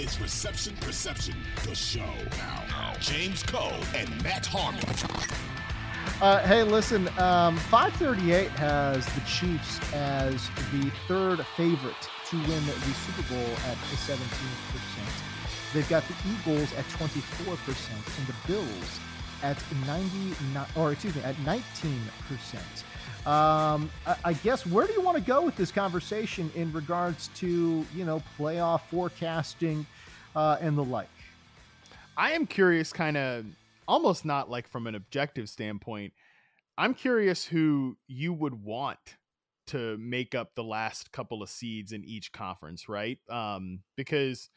Is Reception Perception, the show. Now, James Koh and Matt Harmon. Uh, hey, listen, um, 538 has the Chiefs as the third favorite to win the Super Bowl at 17%. They've got the Eagles at 24% and the Bills at 99 or excuse me at 19% um, I, guess where do you want to go with this conversation in regards to you know playoff forecasting uh, and the like? I am curious kind of almost not like from an objective standpoint i'm curious who you would want to make up the last couple of seeds in each conference right? Um, because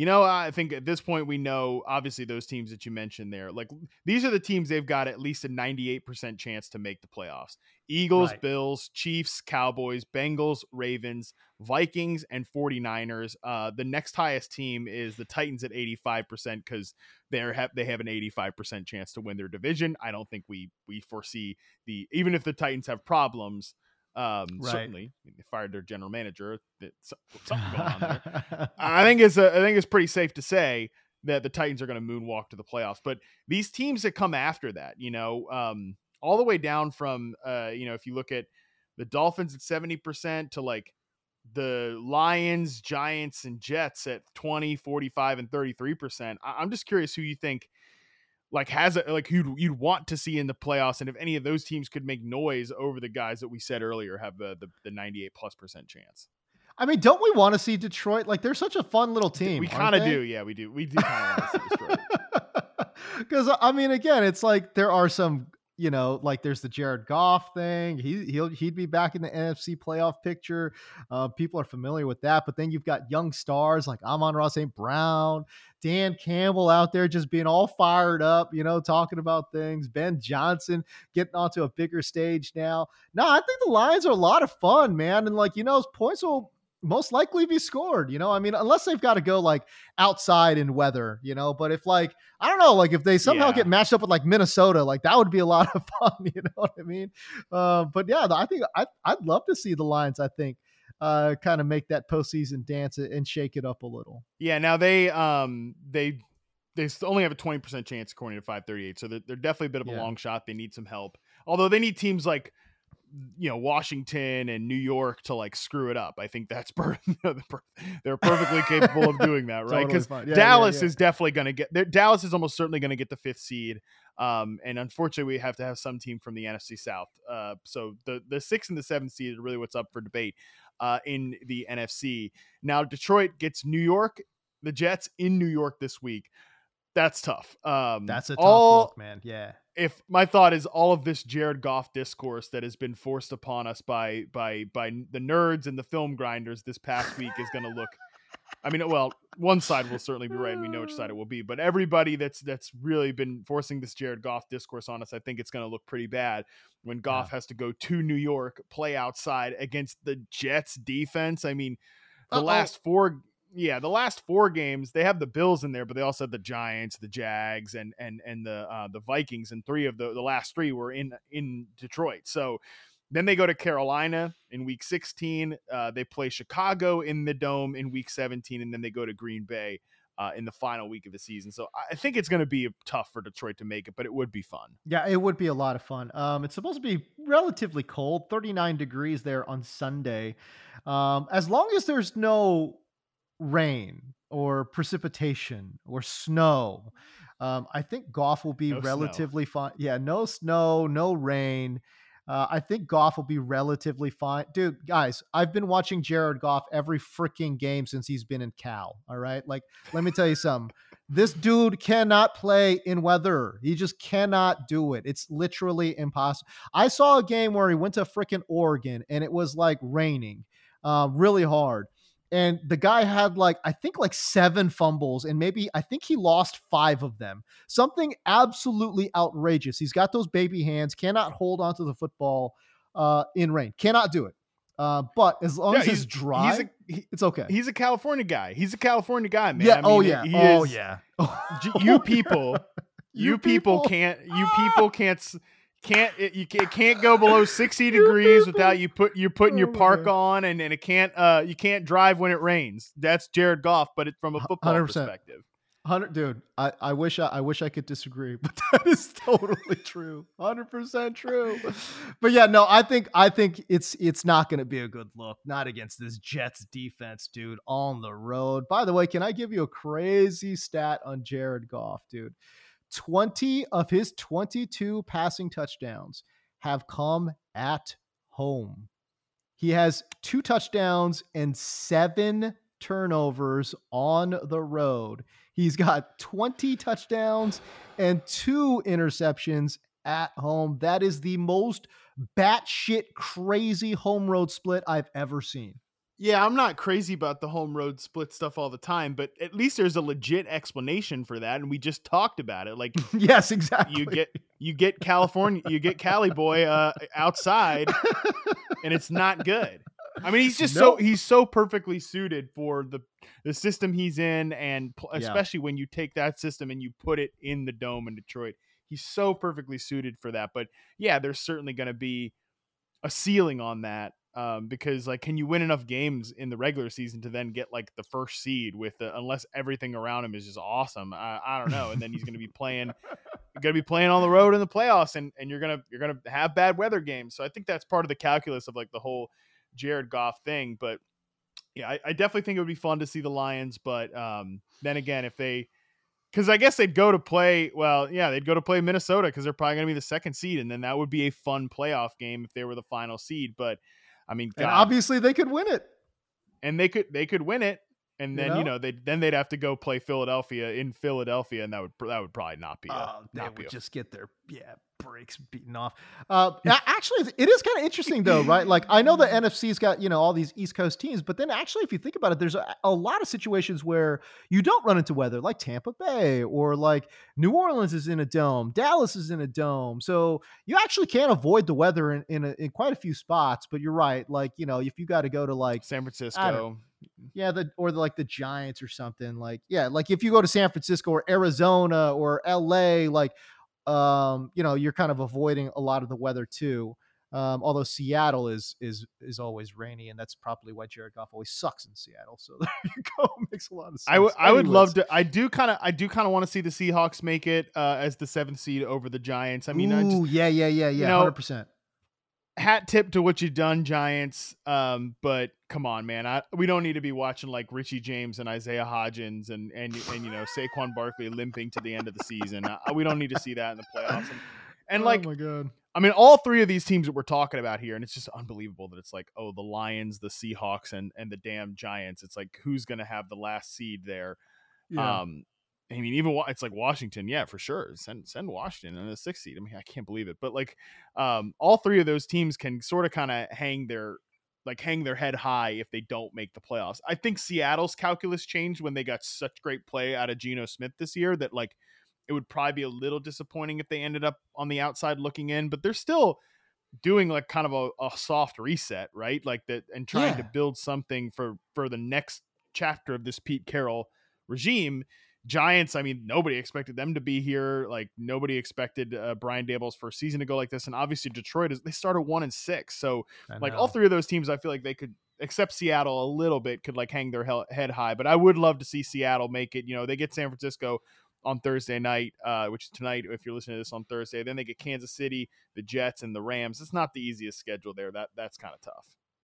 you know, I think at this point we know obviously those teams that you mentioned there. Like these are the teams they've got at least a 98% chance to make the playoffs. Eagles, right. Bills, Chiefs, Cowboys, Bengals, Ravens, Vikings, and 49ers. Uh, the next highest team is the Titans at 85% because they're have they have an 85% chance to win their division. I don't think we we foresee the even if the Titans have problems, um, right. Certainly, they fired their general manager. Something going on there. I think it's a, I think it's pretty safe to say that the Titans are going to moonwalk to the playoffs. But these teams that come after that, you know, um, all the way down from, uh, you know, if you look at the Dolphins at seventy percent to like the Lions, Giants, and Jets at 20, 45, and 33%. I'm just curious who you think like has a like you'd you'd want to see in the playoffs, and if any of those teams could make noise over the guys that we said earlier have the the, the 98 plus percent chance. I mean, don't we want to see Detroit? Like they're such a fun little team. We kind of do, yeah, we do. We do kind of want to see Detroit. Because I mean, again, it's like there are some you know, like there's the Jared Goff thing. He he'll he'd be back in the NFC playoff picture. Uh, people are familiar with that. But then you've got young stars like Amon-Ra St. Brown, Dan Campbell out there just being all fired up, you know, talking about things. Ben Johnson getting onto a bigger stage now. No, I think the Lions are a lot of fun, man. And like, you know, points will most likely be scored, you know. I mean, unless they've got to go like outside in weather, you know. But if like I don't know, like if they somehow yeah. get matched up with like Minnesota, like that would be a lot of fun, you know what I mean? Uh, but yeah, I think I I'd love to see the Lions. I think uh, kind of make that postseason dance and shake it up a little. Yeah. Now they um they they only have a twenty percent chance according to five thirty eight, so they're, they're, definitely a bit of a yeah. long shot. They need some help, although they need teams like you know Washington and New York to like screw it up. I think that's per- they're perfectly capable of doing that, right? Because totally yeah, Dallas yeah, yeah. is definitely going to get Dallas is almost certainly going to get the fifth seed. Um, and unfortunately, we have to have some team from the NFC South. Uh, so the the sixth and the seventh seed are really what's up for debate uh, in the NFC. Now Detroit gets New York, the Jets in New York this week. That's tough. Um, that's a tough all, look, man. Yeah if my thought is all of this Jared Goff discourse that has been forced upon us by by by the nerds and the film grinders this past week is going to look I mean well one side will certainly be right and we know which side it will be but everybody that's that's really been forcing this Jared Goff discourse on us I think it's going to look pretty bad when Goff yeah. has to go to New York play outside against the Jets defense I mean the Uh-oh. last four yeah, the last four games they have the Bills in there, but they also have the Giants, the Jags, and and and the uh, the Vikings, and three of the the last three were in in Detroit. So then they go to Carolina in week 16. Uh, they play Chicago in the dome in week 17, and then they go to Green Bay uh, in the final week of the season. So I think it's going to be tough for Detroit to make it, but it would be fun. Yeah, it would be a lot of fun. Um, it's supposed to be relatively cold, 39 degrees there on Sunday. Um, as long as there's no rain or precipitation or snow, um, I think Goff will be No relatively fine. Yeah, no snow, no rain. Uh, I think Goff will be relatively fine. Dude, guys, I've been watching Jared Goff every freaking game since he's been in Cal. All right. Like, let me tell you something. This dude cannot play in weather. He just cannot do it. It's literally impossible. I saw a game where he went to freaking Oregon and it was like raining uh, really hard. And the guy had like, I think like seven fumbles, and maybe I think he lost five of them. Something absolutely outrageous. He's got those baby hands, cannot hold onto the football uh, in rain, cannot do it. Uh, but as long Yeah, as it's dry, He's a, he- it's okay. he's a California guy. He's a California guy, man. yeah. I mean, oh yeah. Oh is- yeah. You people, you, people. can't. You people can't. Can't it, you can't, it can't go below sixty degrees without you put you're putting your Oh park on and, and it can't uh you can't drive when it rains. That's Jared Goff, but it's from a football 100%. perspective. Hundred, dude. I, I wish I, I wish I could disagree, but that is totally true. Hundred percent true. But yeah, no, I think I think it's it's not going to be a good look. Not against this Jets defense, dude. On the road. By the way, can I give you a crazy stat on Jared Goff, dude? Twenty of his twenty-two passing touchdowns have come at home. He has two touchdowns and seven turnovers on the road. He's got 20 touchdowns and two interceptions at home. That is the most batshit crazy home road split I've ever seen. Yeah, I'm not crazy about the home road split stuff all the time, but at least there's a legit explanation for that, and we just talked about it. Like yes, exactly. you get you get California, you get Cali boy uh, outside, and it's not good. I mean, he's just so he's so perfectly suited for the the system he's in, and pl- Yeah. especially when you take that system and you put it in the dome in Detroit, he's so perfectly suited for that. But yeah, there's certainly going to be a ceiling on that um, because like, can you win enough games in the regular season to then get like the first seed with the, unless everything around him is just awesome? I, I don't know. And then he's going to be playing, going to be playing on the road in the playoffs, and and you're gonna you're gonna have bad weather games. So I think that's part of the calculus of like the whole Jared Goff thing. But yeah, I, I definitely think it would be fun to see the Lions. But um, then again, if they because I guess they'd go to play. Well, yeah, they'd go to play Minnesota because they're probably going to be the second seed, and then that would be a fun playoff game if they were the final seed. But I mean, and obviously they could win it. and they could they could win it, and then you know? know they then they'd have to go play Philadelphia in Philadelphia, and that would that would probably not be. A, Oh, they not be would a- just get their yeah breaks beaten off. Uh, actually, it is kind of interesting though, right? Like I know the NFC's got you know all these East Coast teams, but then actually, if you think about it, there's a, a lot of situations where you don't run into weather, like Tampa Bay or like New Orleans is in a dome, Dallas is in a dome, so you actually can't avoid the weather in in, a, in quite a few spots. But you're right, like you know if you got to go to like San Francisco. yeah, the or the, like the Giants or something. Like, yeah, like if you go to San Francisco or Arizona or LA, like um, you know, you're kind of avoiding a lot of the weather too. Um, although Seattle is is is always rainy, and that's probably why Jared Goff always sucks in Seattle. So there you go, makes a lot of sense. I would I would love to. I do kind of I do kind of want to see the Seahawks make it uh, as the seventh seed over the Giants. I mean, I just, Ooh, yeah, yeah, yeah, yeah, hundred percent. Hat tip to what you've done, Giants. Um, but come on, man, I we don't need to be watching like Richie James and Isaiah Hodgins and and and you know Saquon Barkley limping to the end of the season. Uh, we don't need to see that in the playoffs. And, and like, oh my god, I mean, all three of these teams that we're talking about here, and it's just unbelievable that it's like, oh, the Lions, the Seahawks, and and the damn Giants. It's like who's gonna have the last seed there? yeah. Um, I mean, even it's like Washington, yeah, for sure. Send send Washington in the sixth seed. I mean, I can't believe it, but like, um, all three of those teams can sort of kind of hang their like hang their head high if they don't make the playoffs. I think Seattle's calculus changed when they got such great play out of Geno Smith this year that like it would probably be a little disappointing if they ended up on the outside looking in, but they're still doing like kind of a, a soft reset, right? Like that and trying to build something for for the next chapter of this Pete Carroll regime Giants, I mean, nobody expected them to be here. Like nobody expected uh, Brian Daboll's first season to go like this, and obviously Detroit is they started one and six. So like all three of those teams, I feel like they could, except Seattle a little bit, could like hang their he- head high. But I would love to see Seattle make it. You know, they get San Francisco on Thursday night, uh, which is tonight. If you're listening to this on Thursday, then they get Kansas City, the Jets, and the Rams. It's not the easiest schedule there. That that's kind of tough.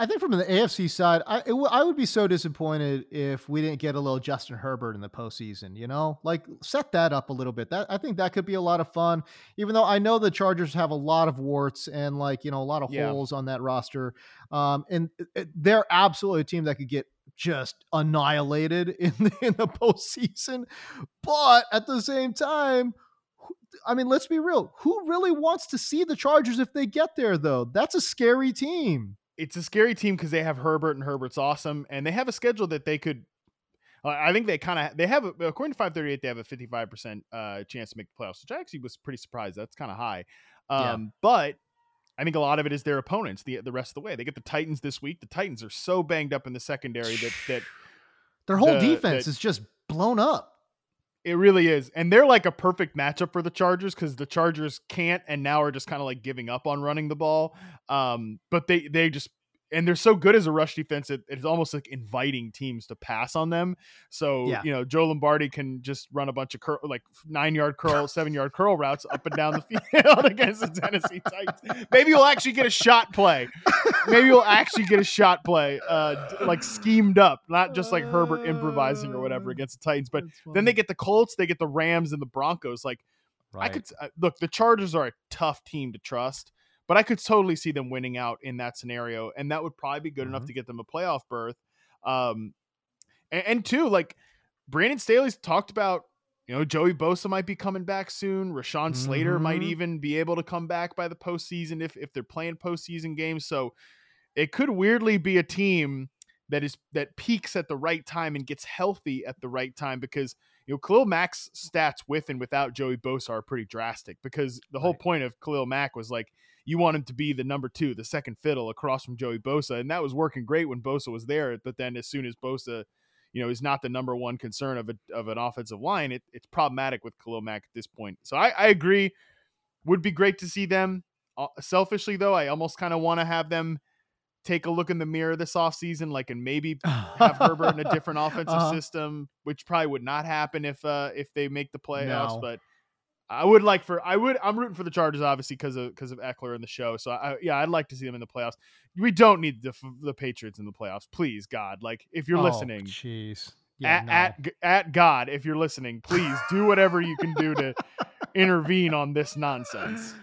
I think from the AFC side, I w- I would be so disappointed if we didn't get a little Justin Herbert in the postseason. You know, like set that up a little bit. That I think that could be a lot of fun. Even though I know the Chargers have a lot of warts and like you know a lot of Yeah. holes on that roster, um, and it- it- they're absolutely a team that could get just annihilated in the, in the postseason. But at the same time. I mean, let's be real. Who really wants to see the Chargers if they get there, though? That's a scary team. It's a scary team because they have Herbert and Herbert's awesome, and they have a schedule that they could. I think they kind of they have according to 538 they have a 55 percent uh, chance to make the playoffs, which I actually was pretty surprised. That's kind of high, Yeah. um, but I think a lot of it is their opponents. The the rest of the way they get the Titans this week. The Titans are so banged up in the secondary that that Their whole The- defense the- is just blown up. It really is. And they're like a perfect matchup for the Chargers because the Chargers can't and now are just kind of like giving up on running the ball. Um, but they they just and they're so good as a rush defense, it, it's almost like inviting teams to pass on them. So Yeah. you know, Joe Lombardi can just run a bunch of curl, like nine yard curl, seven yard curl routes up and down the field against the Tennessee Titans. Maybe we'll actually get a shot play. Maybe we'll actually get a shot play, uh, like schemed up, not just like Herbert improvising or whatever against the Titans. But then they get the Colts, they get the Rams and the Broncos. Like I could uh, look, the Chargers are a tough team to trust, but I could totally see them winning out in that scenario, and that would probably be good enough Mhm. to get them a playoff berth. Um, and, and two, like Brandon Staley's talked about, you know, Joey Bosa might be coming back soon. Rashawn Slater might Mhm. even be able to come back by the postseason if if they're playing postseason games. So it could weirdly be a team that is that peaks at the right time and gets healthy at the right time because you know Khalil Mack's stats with and without Joey Bosa are pretty drastic because the whole Right. point of Khalil Mack was like you want him to be the number two, the second fiddle across from Joey Bosa, and that was working great when Bosa was there. But then as soon as Bosa, you know, is not the number one concern of a, of an offensive line, it, it's problematic with Khalil Mack at this point. So I, I agree, would be great to see them. Uh, selfishly though, I almost kind of want to have them take a look in the mirror this offseason, like and maybe have Herbert in a different offensive Uh-huh. system, which probably would not happen if uh if they make the playoffs. No. But I would like for I would I'm rooting for the Chargers obviously because of because of Ekeler in the show. So I, yeah, I'd like to see them in the playoffs. We don't need the the Patriots in the playoffs, please God. Like if you're Oh, listening, Jeez. Yeah, at, no. at at God, if you're listening, please do whatever you can do to intervene on this nonsense.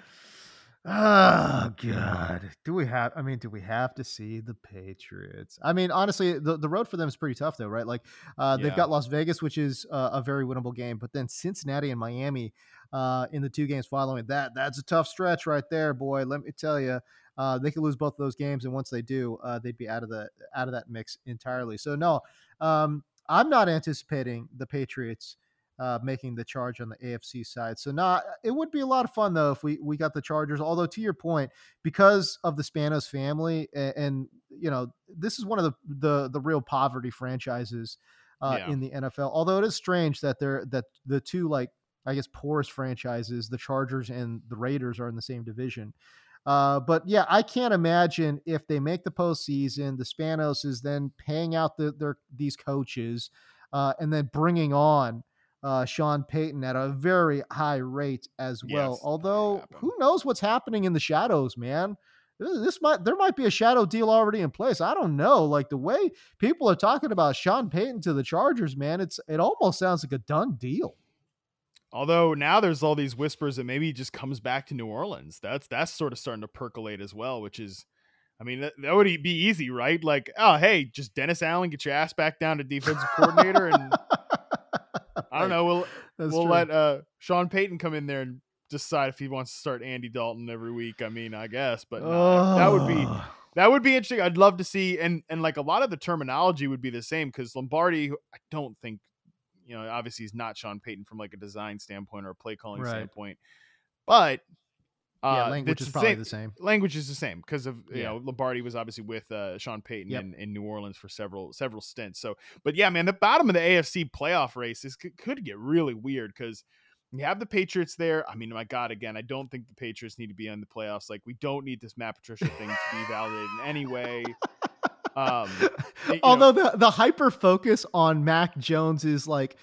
Oh God! Do we have? I mean, do we have to see the Patriots? I mean, honestly, the, the road for them is pretty tough, though, right? Like, uh, they've got Las Vegas, which is uh, a very winnable game, but then Cincinnati and Miami uh, in the two games following that. That's a tough stretch right there, boy. Let me tell you, uh, they could lose both of those games, and once they do, uh, they'd be out of the out of that mix entirely. So no, um, I'm not anticipating the Patriots uh, making the charge on the AFC side. So not it would be a lot of fun though if we we got the Chargers. Although to your point, because of the Spanos family and, and you know this is one of the the the real poverty franchises uh, Yeah. in the NFL. Although it is strange that they're that the two like I guess poorest franchises, the Chargers and the Raiders, are in the same division. Uh, but yeah, I can't imagine if they make the postseason, the Spanos is then paying out the, their these coaches uh, and then bringing on uh, Sean Payton at a very high rate as well. Yes, Although who knows what's happening in the shadows, man. This might there might be a shadow deal already in place. I don't know. Like the way people are talking about Sean Payton to the Chargers, man, it's it almost sounds like a done deal. Although now there's all these whispers that maybe he just comes back to New Orleans. That's that's sort of starting to percolate as well, which is, I mean, that, that would be easy, right? Like, oh, hey, just Dennis Allen, get your ass back down to defensive coordinator, and I don't know. We'll we'll true. let uh Sean Payton come in there and decide if he wants to start Andy Dalton every week. I mean, I guess, but no, that would be that would be interesting. I'd love to see, and and like a lot of the terminology would be the same because Lombardi, I don't think, you know, obviously he's not Sean Payton from like a design standpoint or a play calling Right. standpoint, but yeah, uh, language is probably same- the same. Language is the same because of you Yeah. know Lombardi was obviously with uh, Sean Payton Yep. in, in New Orleans for several several stints. So, but yeah, man, the bottom of the AFC playoff race is could, could get really weird because you have the Patriots there. I mean, my God, again, I don't think the Patriots need to be in the playoffs. Like, we don't need this Matt Patricia thing to be validated in any way. Um, know- Although the the hyper focus on Mac Jones is like,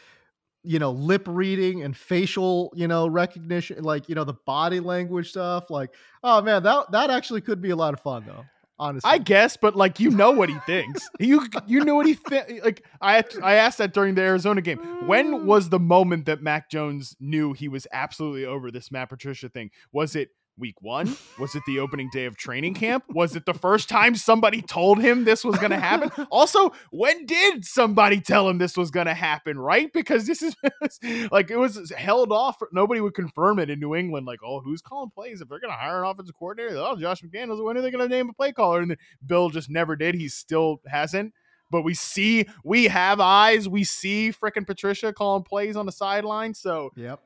you know, lip reading and facial, you know, recognition, like you know, the body language stuff. Like, oh man, that that actually could be a lot of fun though. Honestly, I guess, but like you know what he thinks. You you know what he think. Like I I asked that during the Arizona game. When mm. was the moment that Mac Jones knew he was absolutely over this Matt Patricia thing? Was it week one? Was it the opening day of training camp? Was it the first time somebody told him this was going to happen? Also, when did somebody tell him this was going to happen? Right? Because this is like it was held off. Nobody would confirm it in New England. Like, oh, who's calling plays? If they're going to hire an offensive coordinator, oh, Josh McDaniels. When are they going to name a play caller? And Bill just never did. He still hasn't. But we see, we have eyes. We see frickin' Patricia calling plays on the sideline. So Yep.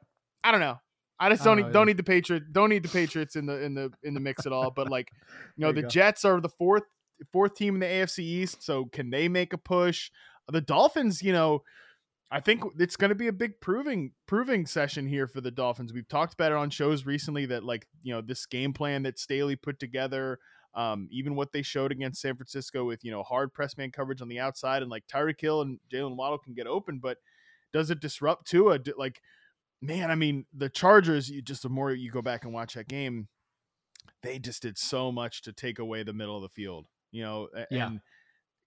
I don't know. I just don't don't need, don't need the Patriot don't need the Patriots in the in the in the mix at all. But like, you know, you the go. Jets are the fourth fourth team in the AFC East, so can they make a push? The Dolphins, you know, I think it's going to be a big proving proving session here for the Dolphins. We've talked about it on shows recently that like you know this game plan that Staley put together, um, even what they showed against San Francisco with you know hard press man coverage on the outside and like Tyreek Hill and Jaylen Waddle can get open, but does it disrupt Tua? Like, man, I mean the Chargers. You just the more you go back and watch that game, they just did so much to take away the middle of the field. You know, Yeah. and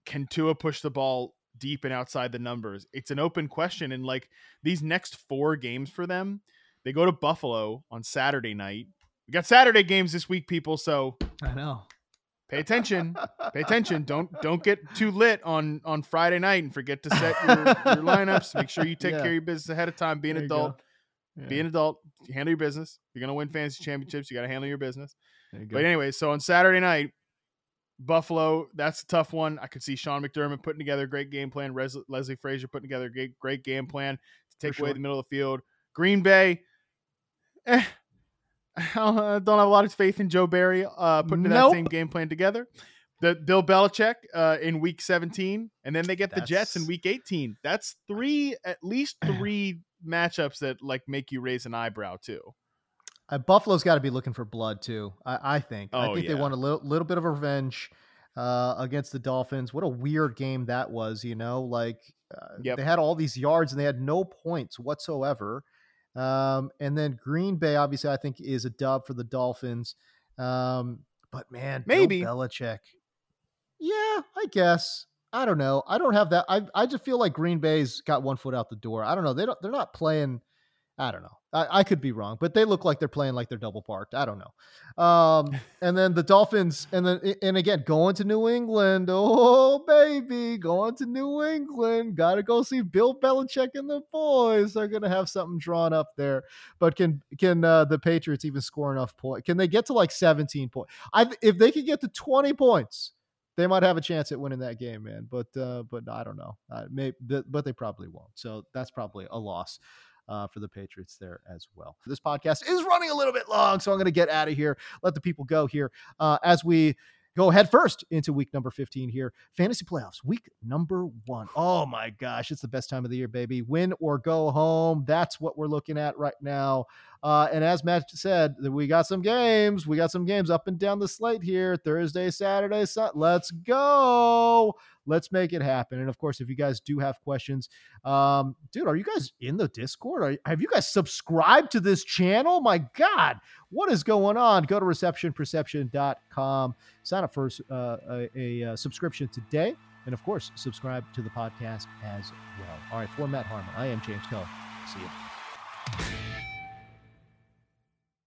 can Tua push the ball deep and outside the numbers? It's an open question. And like these next four games for them, they go to Buffalo on Saturday night. We got Saturday games this week, people. So I know. pay attention. Pay attention. Don't don't get too lit on on Friday night and forget to set your, your lineups. Make sure you take Yeah. care of your business ahead of time. Be an There adult. Yeah, Be an adult. Handle your business. If you're gonna win fantasy championships. You got to handle your business. you. But anyway, so on Saturday night, Buffalo, that's a tough one. I could see Sean McDermott putting together a great game plan, Res- Leslie Frazier putting together a great, great game plan to take away the middle of the field. Green Bay, eh, I don't have a lot of faith in Joe Barry uh, putting Nope. that same game plan together. The Bill Belichick uh, in week 17, and then they get the Jets in week 18. That's three, at least three matchups that like make you raise an eyebrow too. Uh, Buffalo's got to be looking for blood too. I, I think. I Oh, think they want a little, little bit of revenge uh, against the Dolphins. What a weird game that was. You know, like uh, Yep. they had all these yards and they had no points whatsoever. Um, and then Green Bay, obviously, I think is a dub for the Dolphins. Um, but man, Bill Maybe. Belichick. Yeah, I guess. I don't know. I don't have that. I I just feel like Green Bay's got one foot out the door. I don't know. They don't. They're not playing. I don't know. I, I could be wrong, but they look like they're playing like they're double parked. I don't know. Um, and then the Dolphins, and then and again going to New England. Oh baby, going to New England. Got to go see Bill Belichick and the boys. They're gonna have something drawn up there. But can can uh, the Patriots even score enough points? Can they get to like seventeen points? I if they could get to twenty points. They might have a chance at winning that game, man. But uh, but I don't know. Uh, maybe, but they probably won't. So that's probably a loss uh, for the Patriots there as well. This podcast is running a little bit long, so I'm going to get out of here. Let the people go here uh, as we go head first into week number 15 here. Fantasy playoffs, week number one. Oh my gosh, it's the best time of the year, baby. Win or go home. That's what we're looking at right now. Uh, and as Matt said, we got some games. We got some games up and down the slate here Thursday, Saturday, Sunday. Let's go. Let's make it happen. And of course, if you guys do have questions, um, dude, are you guys in the Discord? Are, have you guys subscribed to this channel? My God, what is going on? Go to receptionperception.com, sign up for uh, a, a, uh subscription today. And of course, subscribe to the podcast as well. All right, for Matt Harmon, I am James Koh. See you.